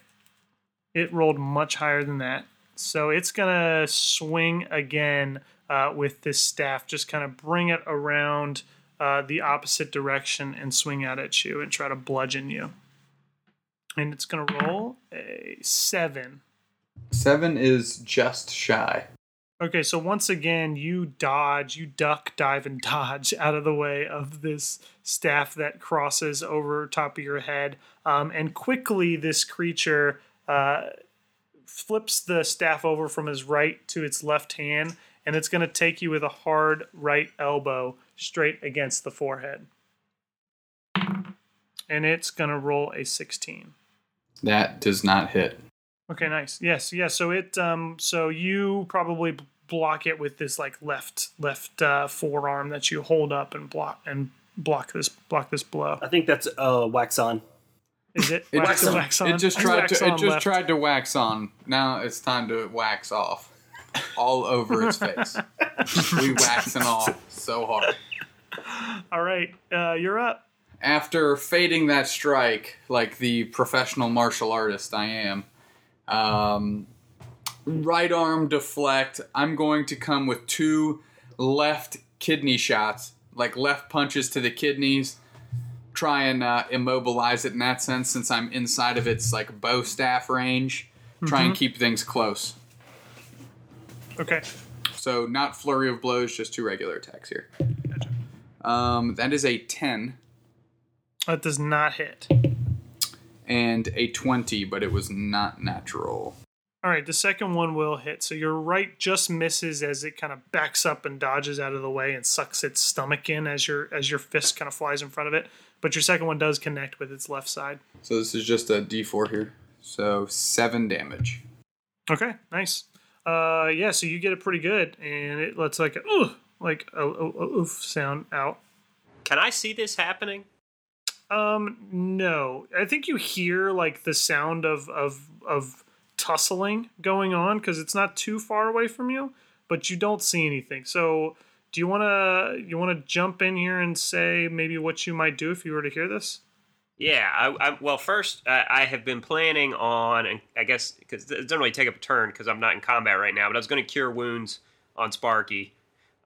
It rolled much higher than that. So it's going to swing again uh, with this staff, just kind of bring it around uh, the opposite direction and swing out at you and try to bludgeon you. And it's going to roll a seven. Seven is just shy. Okay, so once again, you dodge, you duck, dive, and dodge out of the way of this staff that crosses over top of your head. Um, and quickly, this creature uh, flips the staff over from his right to its left hand, and it's going to take you with a hard right elbow straight against the forehead. And it's going to roll a 16. That does not hit. Okay, nice. Yes, yeah. So it, um, so you probably block it with this like left left uh, forearm that you hold up and block and block this block this blow. I think that's uh, wax on. Is it? It, wax, it, wax on. it just tried to it on just left. tried to wax on. Now it's time to wax off. All over its face. we waxing off so hard. All right, uh, you're up. After fading that strike like the professional martial artist I am, um, right arm deflect. I'm going to come with two left kidney shots, like left punches to the kidneys. Try and uh, immobilize it in that sense, since I'm inside of its like bow staff range. Try and keep things close. Okay. So not flurry of blows, just two regular attacks here. Um, that is a ten. That does not hit. and a 20, but it was not natural. All right, the second one will hit. So your right just misses as it kind of backs up and dodges out of the way and sucks its stomach in as your as your fist kind of flies in front of it. But your second one does connect with its left side. So this is just a d4 here. So 7 damage. Okay, nice. Uh, yeah, so you get it pretty good, and it lets like a ooh, like a, a, a oof sound out. Can I see this happening? Um, no, I think you hear like the sound of of of tussling going on because it's not too far away from you, but you don't see anything. So do you want to you want to jump in here and say maybe what you might do if you were to hear this? Yeah, I, I well, first uh, I have been planning on, and I guess because it doesn't really take up a turn because I'm not in combat right now. But I was going to cure wounds on Sparky,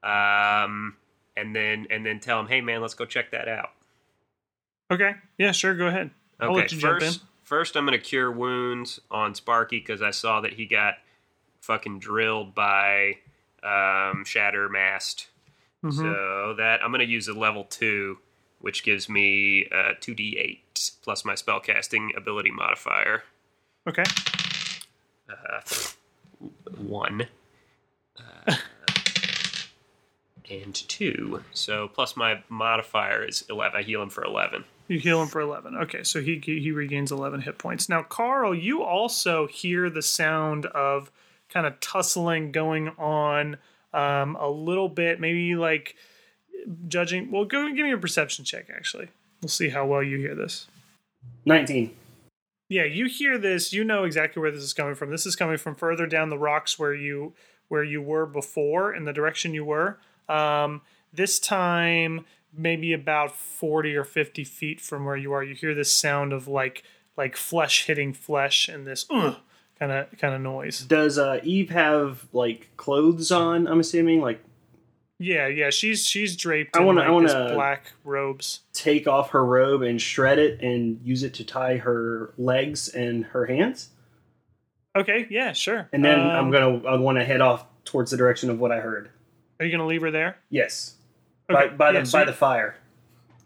um, and then and then tell him, hey man, let's go check that out. Okay. Yeah, sure. Go ahead. I'll Okay, let you jump first, in. first I'm going to cure wounds on Sparky because I saw that he got fucking drilled by um, Shattermast. Mhm. So that I'm going to use a level two, which gives me uh, 2d8 plus my spellcasting ability modifier. Okay. Uh, one. Uh, and two. So plus my modifier is 11. I heal him for 11. You heal him for 11. Okay, so he he regains 11 hit points. Now, Carl, you also hear the sound of kind of tussling going on um, a little bit, maybe like judging. Well, go give me a perception check, actually. We'll see how well you hear this. 19. Yeah, you hear this. You know exactly where this is coming from. This is coming from further down the rocks where you where you were before, in the direction you were. Um, this time, maybe about forty or fifty feet from where you are, you hear this sound of like like flesh hitting flesh and this kind of kind of noise. Does uh, Eve have like clothes on? I'm assuming like Yeah, yeah. She's she's draped I in wanna- like I wanna- this black robes. take off her robe and shred it and use it to tie her legs and her hands. Okay, yeah, sure. And then Um, I'm gonna I want to head off towards the direction of what I heard. Are you gonna leave her there? Yes, Okay, by, by yeah, the so by the fire.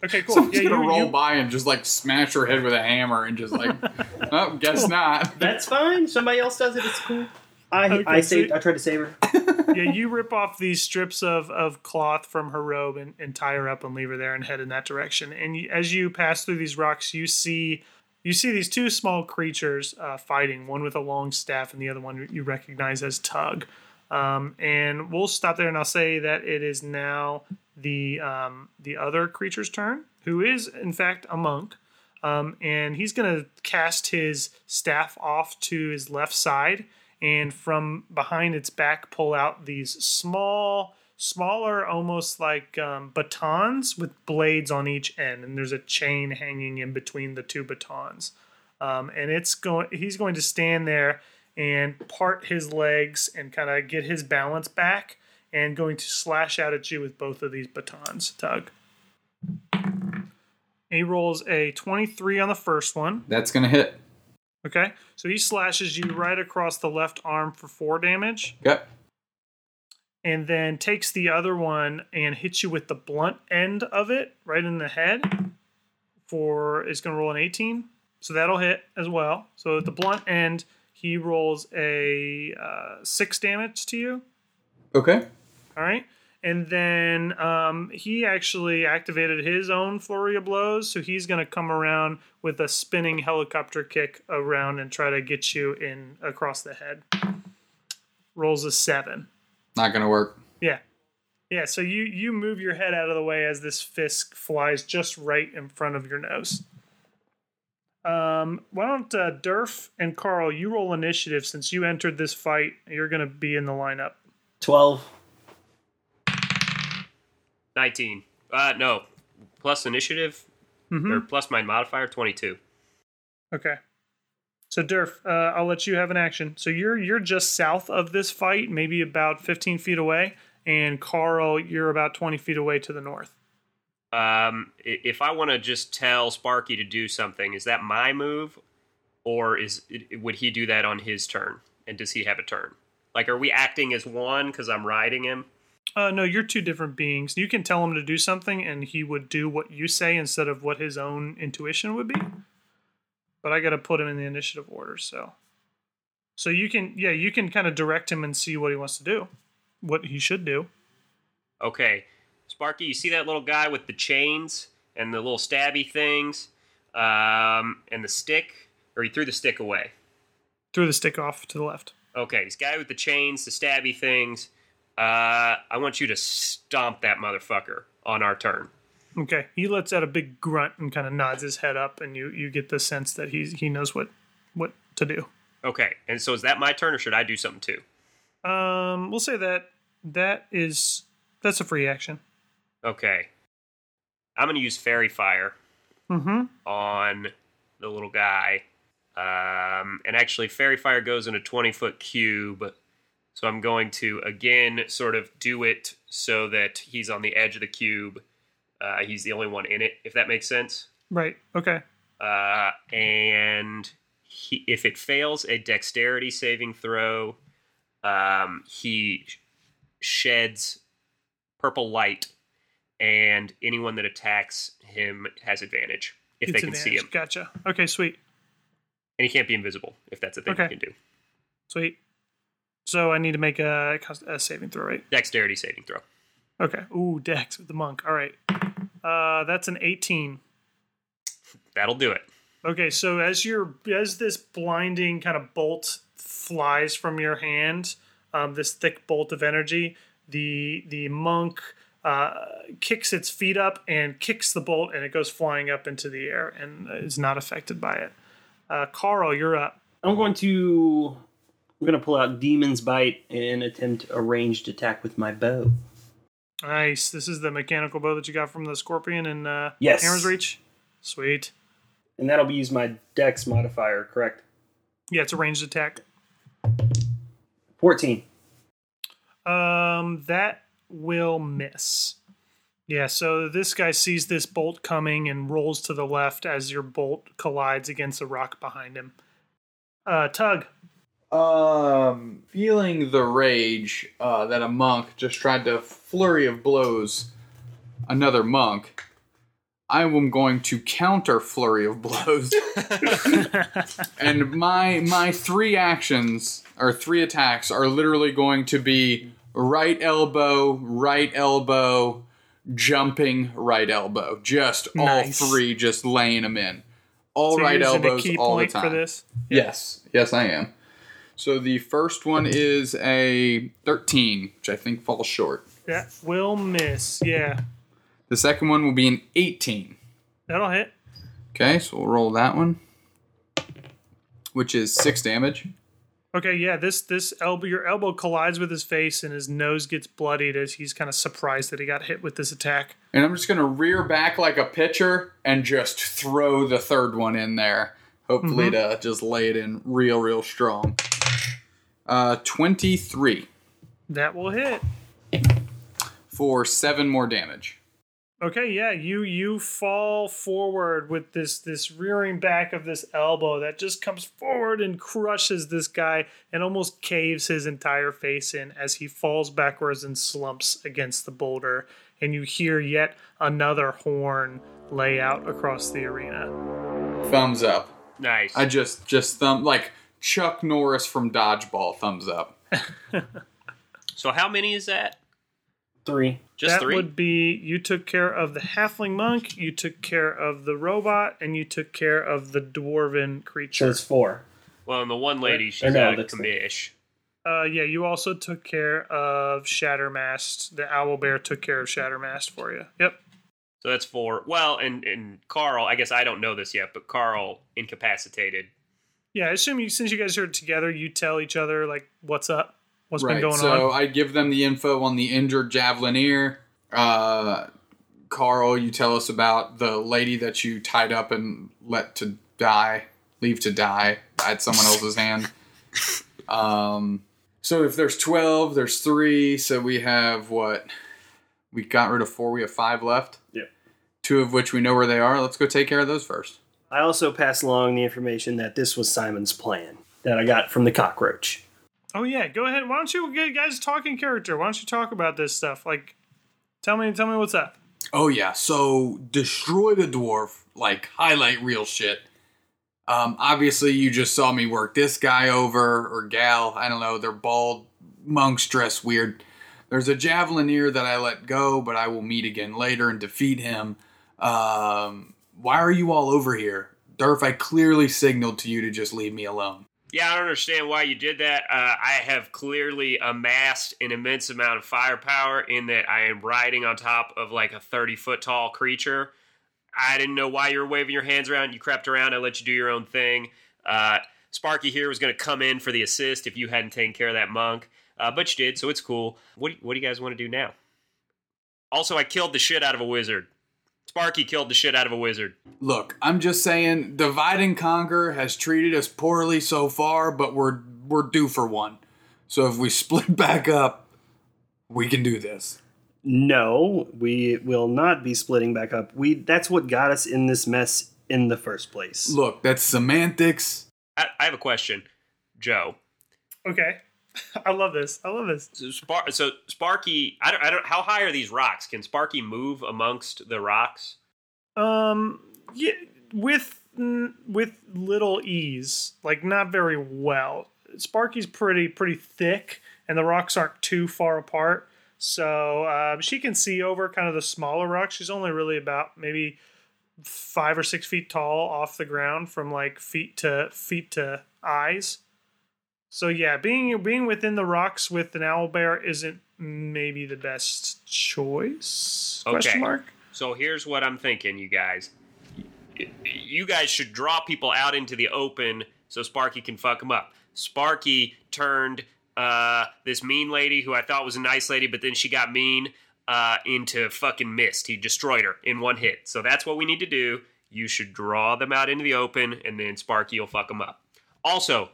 Okay, cool. Someone's yeah, gonna you- roll you- by and just like smash her head with a hammer and just like, oh, guess not. That's fine. Somebody else does it. It's cool. I Okay, I so- saved. I tried to save her. yeah, you rip off these strips of, of cloth from her robe and, and tie her up and leave her there and head in that direction. And you, as you pass through these rocks, you see you see these two small creatures uh, fighting. One with a long staff, and the other one you recognize as Tug. Um, and we'll stop there, and I'll say that it is now the um, the other creature's turn, who is in fact a monk. Um, and he's going to cast his staff off to his left side, and from behind its back, pull out these small, smaller, almost like um, batons with blades on each end, and there's a chain hanging in between the two batons. Um, and it's going. He's going to stand there and part his legs and kind of get his balance back, and going to slash out at you with both of these batons. Tug. He rolls a 23 on the first one. That's gonna hit. Okay, so he slashes you right across the left arm for four damage, Yep. and then takes the other one and hits you with the blunt end of it right in the head. For it's going to roll an 18, so that'll hit as well. So at the blunt end, he rolls a uh, six damage to you. Okay. All right. And then um, he actually activated his own flurry of blows. So he's going to come around with a spinning helicopter kick around and try to get you in across the head. Rolls a seven. Not gonna work. Yeah. Yeah. So you, you move your head out of the way as this fist flies just right in front of your nose. Um, why don't uh, Durf and Carl, you roll initiative since you entered this fight. You're going to be in the lineup. Twelve. 19. Uh, no. Plus initiative, Mhm. or plus my modifier, 22. Okay. So Durf, uh, I'll let you have an action. So you're you're just south of this fight, maybe about 15 feet away, and Carl, you're about 20 feet away to the north. Um, if I want to just tell Sparky to do something, is that my move, or is would he do that on his turn? And does he have a turn? Like, are we acting as one because I'm riding him? Uh, no, you're two different beings. You can tell him to do something, and he would do what you say instead of what his own intuition would be. But I got to put him in the initiative order, so. So you can, yeah, you can kind of direct him and see what he wants to do, what he should do. Okay, Sparky, you see that little guy with the chains and the little stabby things, um, and the stick, or he threw the stick away. Threw the stick off to the left. Okay, this guy with the chains, the stabby things. Uh, I want you to stomp that motherfucker on our turn. Okay, he lets out a big grunt and kind of nods his head up, and you you get the sense that he's he knows what what to do. Okay, and so is that my turn, or should I do something too? Um, we'll say that that is That's a free action. Okay. I'm gonna use faerie fire Mm-hmm. on the little guy. Um, and actually, faerie fire goes in a 20 foot cube. So I'm going to again sort of do it so that he's on the edge of the cube. Uh, he's the only one in it, if that makes sense. Right. Okay. Uh, and he, if it fails a dexterity saving throw, um, he sheds purple light, and anyone that attacks him has advantage if It's they can see him. Gotcha. Okay. Sweet. And he can't be invisible if that's a thing Okay. you can do. Sweet. So I need to make a, a saving throw, right? Dexterity saving throw. Okay. Ooh, Dex with the monk. All right. Uh, that's an 18. That'll do it. Okay, so as your as this blinding kind of bolt flies from your hand, um, this thick bolt of energy, the the monk uh, kicks its feet up and kicks the bolt, and it goes flying up into the air and is not affected by it. Uh, Carl, you're up. I'm going to. I'm going to pull out Demon's Bite and attempt a ranged attack with my bow. Nice. This is the mechanical bow that you got from the scorpion in uh, Yes. Aaron's Reach. Sweet. And that'll be use my Dex modifier, correct? Yeah, it's a ranged attack. 14. Um, that will miss. Yeah, so this guy sees this bolt coming and rolls to the left as your bolt collides against a rock behind him. Uh, Tug. Um, feeling the rage uh, that a monk just tried to flurry of blows another monk, I am going to counter flurry of blows, and my my three actions or three attacks are literally going to be right elbow, right elbow, jumping right elbow, just Nice. all three, just laying them in, all So right elbows all point the time. for this. Yes, yes, I am. So the first one is a 13, which I think falls short. That will miss. Yeah, The second one will be an 18. that'll hit. Okay, so we'll roll that one, which is six damage. Okay, yeah, this this elbow your elbow collides with his face and his nose gets bloodied as he's kind of surprised that he got hit with this attack. And I'm just going to rear back like a pitcher and just throw the third one in there. Hopefully, to just lay it in real, real strong. Uh, 23 That will hit. for seven more damage. Okay, yeah, you you fall forward with this this rearing back of this elbow that just comes forward and crushes this guy and almost caves his entire face in as he falls backwards and slumps against the boulder. And you hear yet another horn lay out across the arena. Thumbs up. Nice. I just just thumb like Chuck Norris from Dodgeball. Thumbs up. so how many is that? Three. Just that three. would be you took care of the halfling monk, you took care of the robot, and you took care of the dwarven So creature. it's four. Well, and the one lady, she's no, out of the- commish. Uh, yeah, you also took care of Shattermast. The owl bear took care of Shattermast for you. Yep. So that's four. Well, and and Carl, I guess I don't know this yet, but Carl incapacitated. Yeah, I assume you since you guys are together, you tell each other like what's up, what's been right. going So on. So I give them the info on the injured javelineer. Uh, Carl, you tell us about the lady that you tied up and let to die, leave to die at someone else's hand. Um, so if there's twelve, there's three. So we have what? We got rid of four. We have five left. Yep. Two of which we know where they are. Let's go take care of those first. I also pass along the information that this was Simon's plan that I got from the cockroach. Oh yeah, go ahead. Why don't you get guys talking character? Why don't you talk about this stuff? Like, tell me, tell me what's up. Oh yeah, so destroy the dwarf, like highlight real shit. Um, obviously you just saw me work this guy over or gal. I don't know. They're bald monks dress weird. There's a javelineer that I let go, but I will meet again later and defeat him. Um, why are you all over here, Durf? I clearly signaled to you to just leave me alone. Yeah, I don't understand why you did that. Uh, I have clearly amassed an immense amount of firepower in that I am riding on top of like a 30 foot tall creature. I didn't know why you were waving your hands around. You crept around. I let you do your own thing. Uh, Sparky here was going to come in for the assist if you hadn't taken care of that monk, uh, but you did, so it's cool. What do, what do you guys want to do now? Also, I killed the shit out of a wizard. Sparky killed the shit out of a wizard. Look, I'm just saying, divide and conquer has treated us poorly so far, but we're we're due for one. So if we split back up, we can do this. No, we will not be splitting back up. We that's what got us in this mess in the first place. Look, that's semantics. I, I have a question, Joe. Okay. I love this. I love this. So, Spar- so Sparky, I don't, I don't. How high are these rocks? Can Sparky move amongst the rocks? Um, yeah, with with little ease, like not very well. Sparky's pretty pretty thick, and the rocks aren't too far apart, so uh, she can see over kind of the smaller rocks. She's only really about maybe five or six feet tall off the ground from like feet to feet to eyes. So yeah, being being within the rocks with an owl bear isn't maybe the best choice. Question mark. So here's what I'm thinking, you guys. You guys should draw people out into the open so Sparky can fuck them up. Sparky turned uh, this mean lady who I thought was a nice lady, but then she got mean uh, into fucking mist. He destroyed her in one hit. So that's what we need to do. You should draw them out into the open, and then Sparky will fuck them up. Also,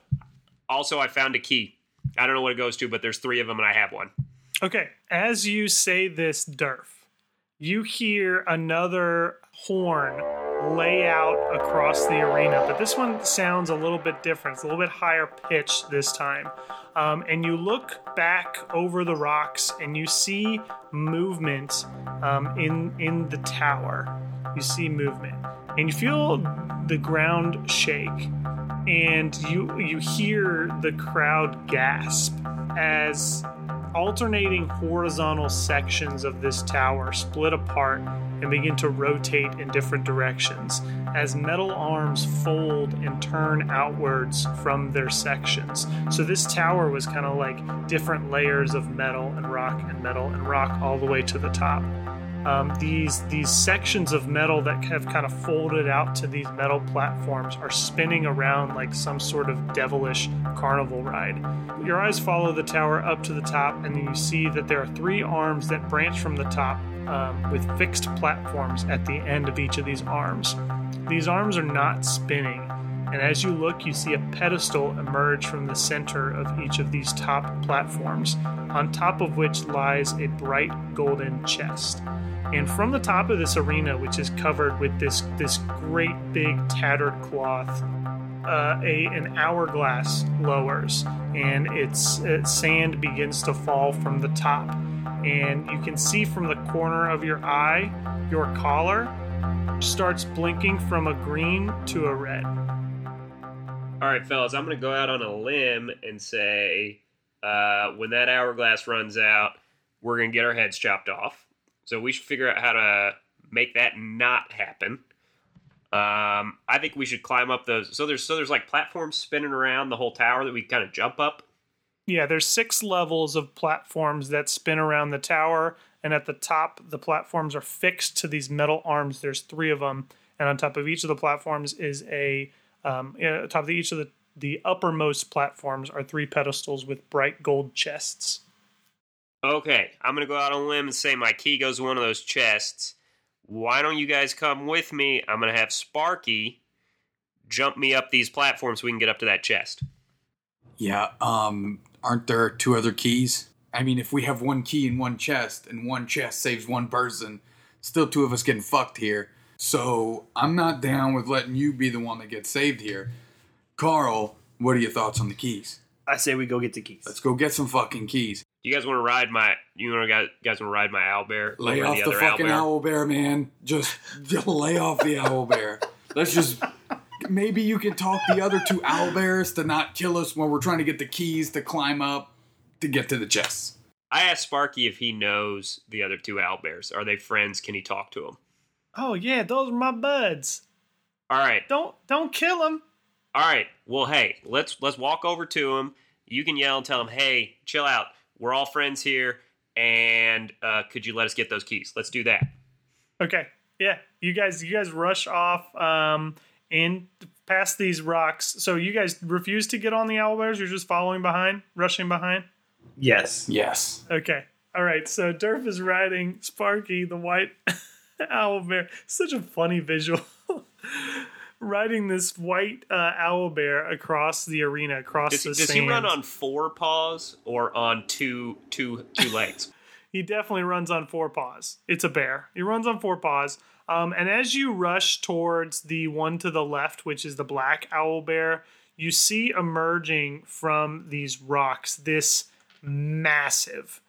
also I found a key. I don't know what it goes to, but there's three of them, and I have one. Okay, as you say this, Durf, you hear another horn lay out across the arena, but this one sounds a little bit different. It's a little bit higher pitched this time. Um, and you look back over the rocks and you see movement um, in in the tower. You see movement, and you feel the ground shake, and you you hear the crowd gasp as alternating horizontal sections of this tower split apart and begin to rotate in different directions as metal arms fold and turn outwards from their sections. So this tower was kind of like different layers of metal and rock and metal and rock all the way to the top. Um, these these sections of metal that have kind of folded out to these metal platforms are spinning around like some sort of devilish carnival ride. Your eyes follow the tower up to the top, and then you see that there are three arms that branch from the top um, with fixed platforms at the end of each of these arms. These arms are not spinning, and as you look, you see a pedestal emerge from the center of each of these top platforms, on top of which lies a bright golden chest. And from the top of this arena, which is covered with this this great big tattered cloth, uh, a an hourglass lowers, and its uh, sand begins to fall from the top. And you can see from the corner of your eye, your collar starts blinking from a green to a red. All right, fellas, I'm going to go out on a limb and say uh, when that hourglass runs out, we're going to get our heads chopped off. So we should figure out how to make that not happen. Um, I think we should climb up those. So there's so there's like platforms spinning around the whole tower that we kind of jump up. Yeah, there's six levels of platforms that spin around the tower, and at the top, the platforms are fixed to these metal arms. There's three of them, and on top of each of the platforms is a um, yeah, top of each of the the uppermost platforms are three pedestals with bright gold chests. Okay, I'm going to go out on a limb and say my key goes to one of those chests. Why don't you guys come with me? I'm going to have Sparky jump me up these platforms so we can get up to that chest. Yeah, um, aren't there two other keys? I mean, if we have one key in one chest and one chest saves one person, still two of us getting fucked here. So I'm not down with letting you be the one that gets saved here. Carl, what are your thoughts on the keys? I say we go get the keys. Let's go get some fucking keys. You guys want to ride my? You want to guys want to ride my owlbear? Lay off the, other fucking owlbear? owl bear, man. Just, just lay off the owl bear. Let's just. Maybe you can talk the other two owl bears to not kill us when we're trying to get the keys to climb up to get to the chests. I asked Sparky if he knows the other two owlbears. Are they friends? Can he talk to them? Oh yeah, those are my buds. All right, Don't don't kill them. all right. Well, hey, let's let's walk over to him. You can yell and tell him, "Hey, chill out. We're all friends here, and uh, could you let us get those keys? Let's do that." Okay. Yeah, you guys, you guys rush off um, in past these rocks. So you guys refuse to get on the owl bears. You're just following behind, rushing behind. Yes. Yes. Okay. All right, so Durf is riding Sparky, the white owl bear. Such a funny visual. riding this white uh, owl bear across the arena, across Does, the does he run on four paws or on two two two legs? He definitely runs on four paws. It's a bear. He runs on four paws. Um, and as you rush towards the one to the left, which is the black owl bear, you see emerging from these rocks this massive,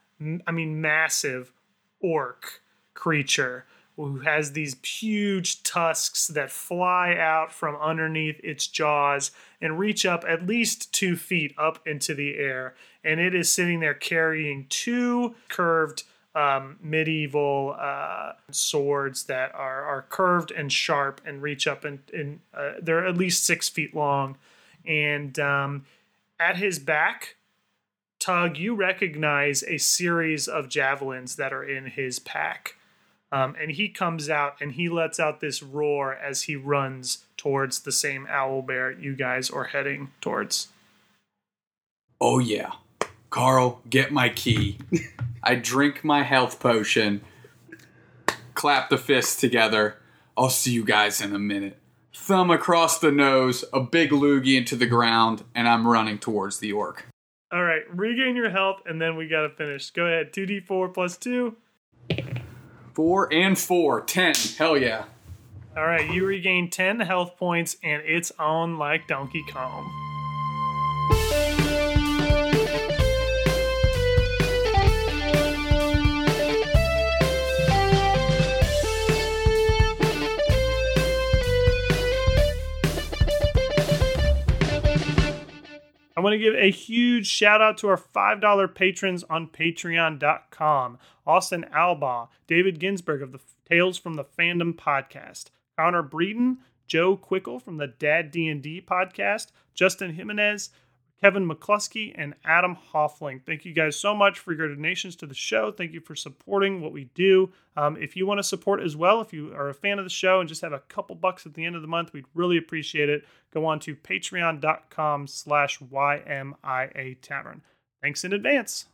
I mean, massive orc creature who has these huge tusks that fly out from underneath its jaws and reach up at least two feet up into the air. And it is sitting there carrying two curved um, medieval uh, swords that are, are curved and sharp and reach up and, and uh, they're at least six feet long. And um, at his back, Tug, you recognize a series of javelins that are in his pack. Um, and he comes out and he lets out this roar as he runs towards the same owl bear you guys are heading towards. Oh yeah. Carl, get my key. I drink my health potion. Clap the fists together. I'll see you guys in a minute. Thumb across the nose, a big loogie into the ground, and I'm running towards the orc. All right, regain your health and then we got to finish. Go ahead, 2d4 plus 2. Four and four. Ten. Hell yeah. All right, you regain 10 health points and it's on like Donkey Kong. Want to give a huge shout out to our $5 patrons on patreon.com Austin Alba, David Ginsberg of the Tales from the Fandom podcast, Connor Breeden, Joe Quickle from the Dad D&D podcast, Justin Jimenez, Kevin McCluskey, and Adam Hoffling. Thank you guys so much for your donations to the show. Thank you for supporting what we do. Um, if you want to support as well, if you are a fan of the show and just have a couple bucks at the end of the month, we'd really appreciate it. Go on to patreon.com slash YMIA Tavern. Thanks in advance.